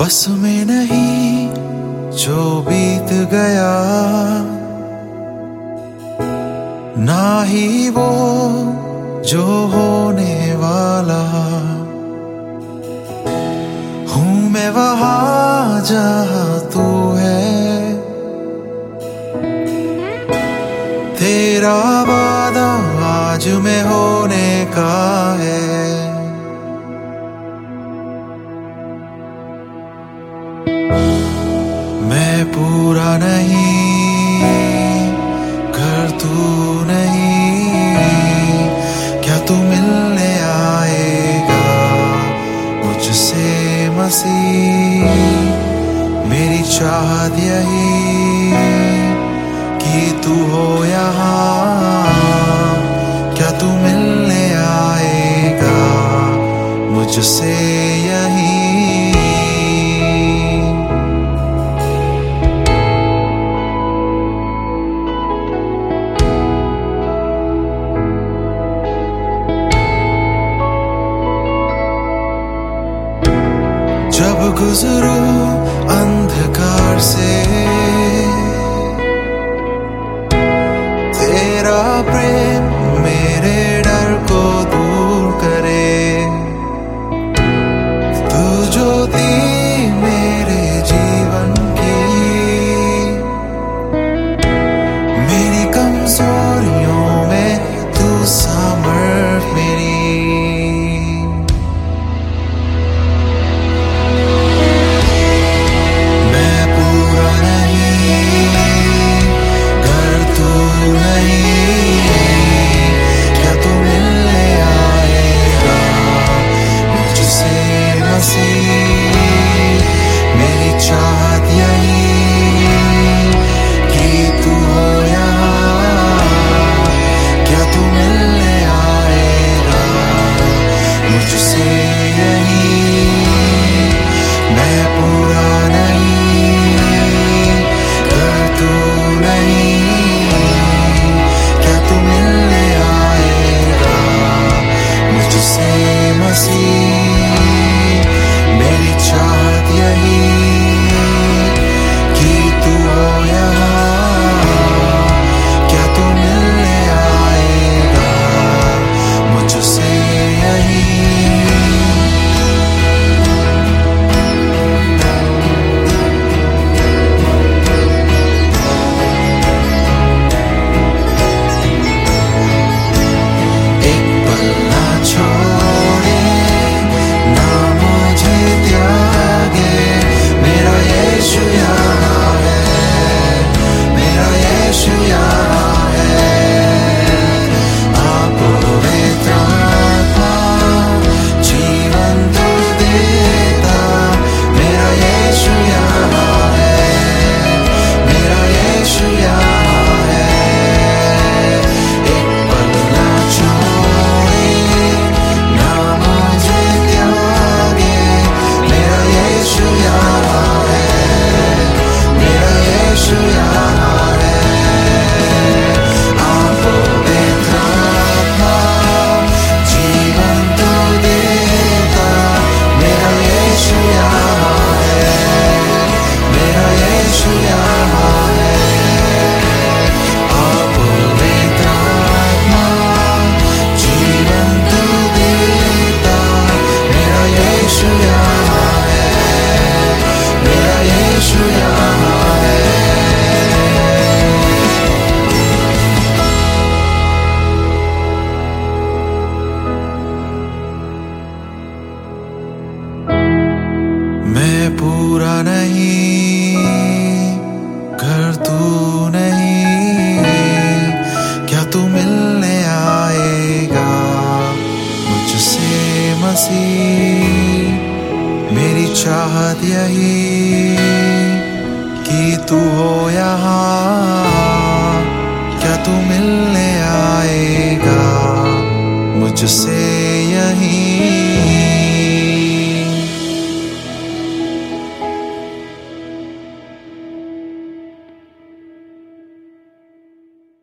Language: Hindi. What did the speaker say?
बस में नहीं, जो बीत गया। ना ही वो जो होने वाला। हूँ मैं वहाँ जहाँ तू है। तेरा वादा आज में होने का है। मैं पूरा नहीं, घर तू नहीं। क्या तू मिलने आएगा मुझसे मसीह? मेरी चाहत यही कि तू हो यहाँ। गुजरो अंधकार से तेरा प्रेम मेरी चाहत यही पूरा नहीं, घर तू नहीं। क्या तू मिलने आएगा? मुझसे मसीह, मेरी चाहत यही कि तू हो यहाँ। क्या तू मिलने आएगा? मुझसे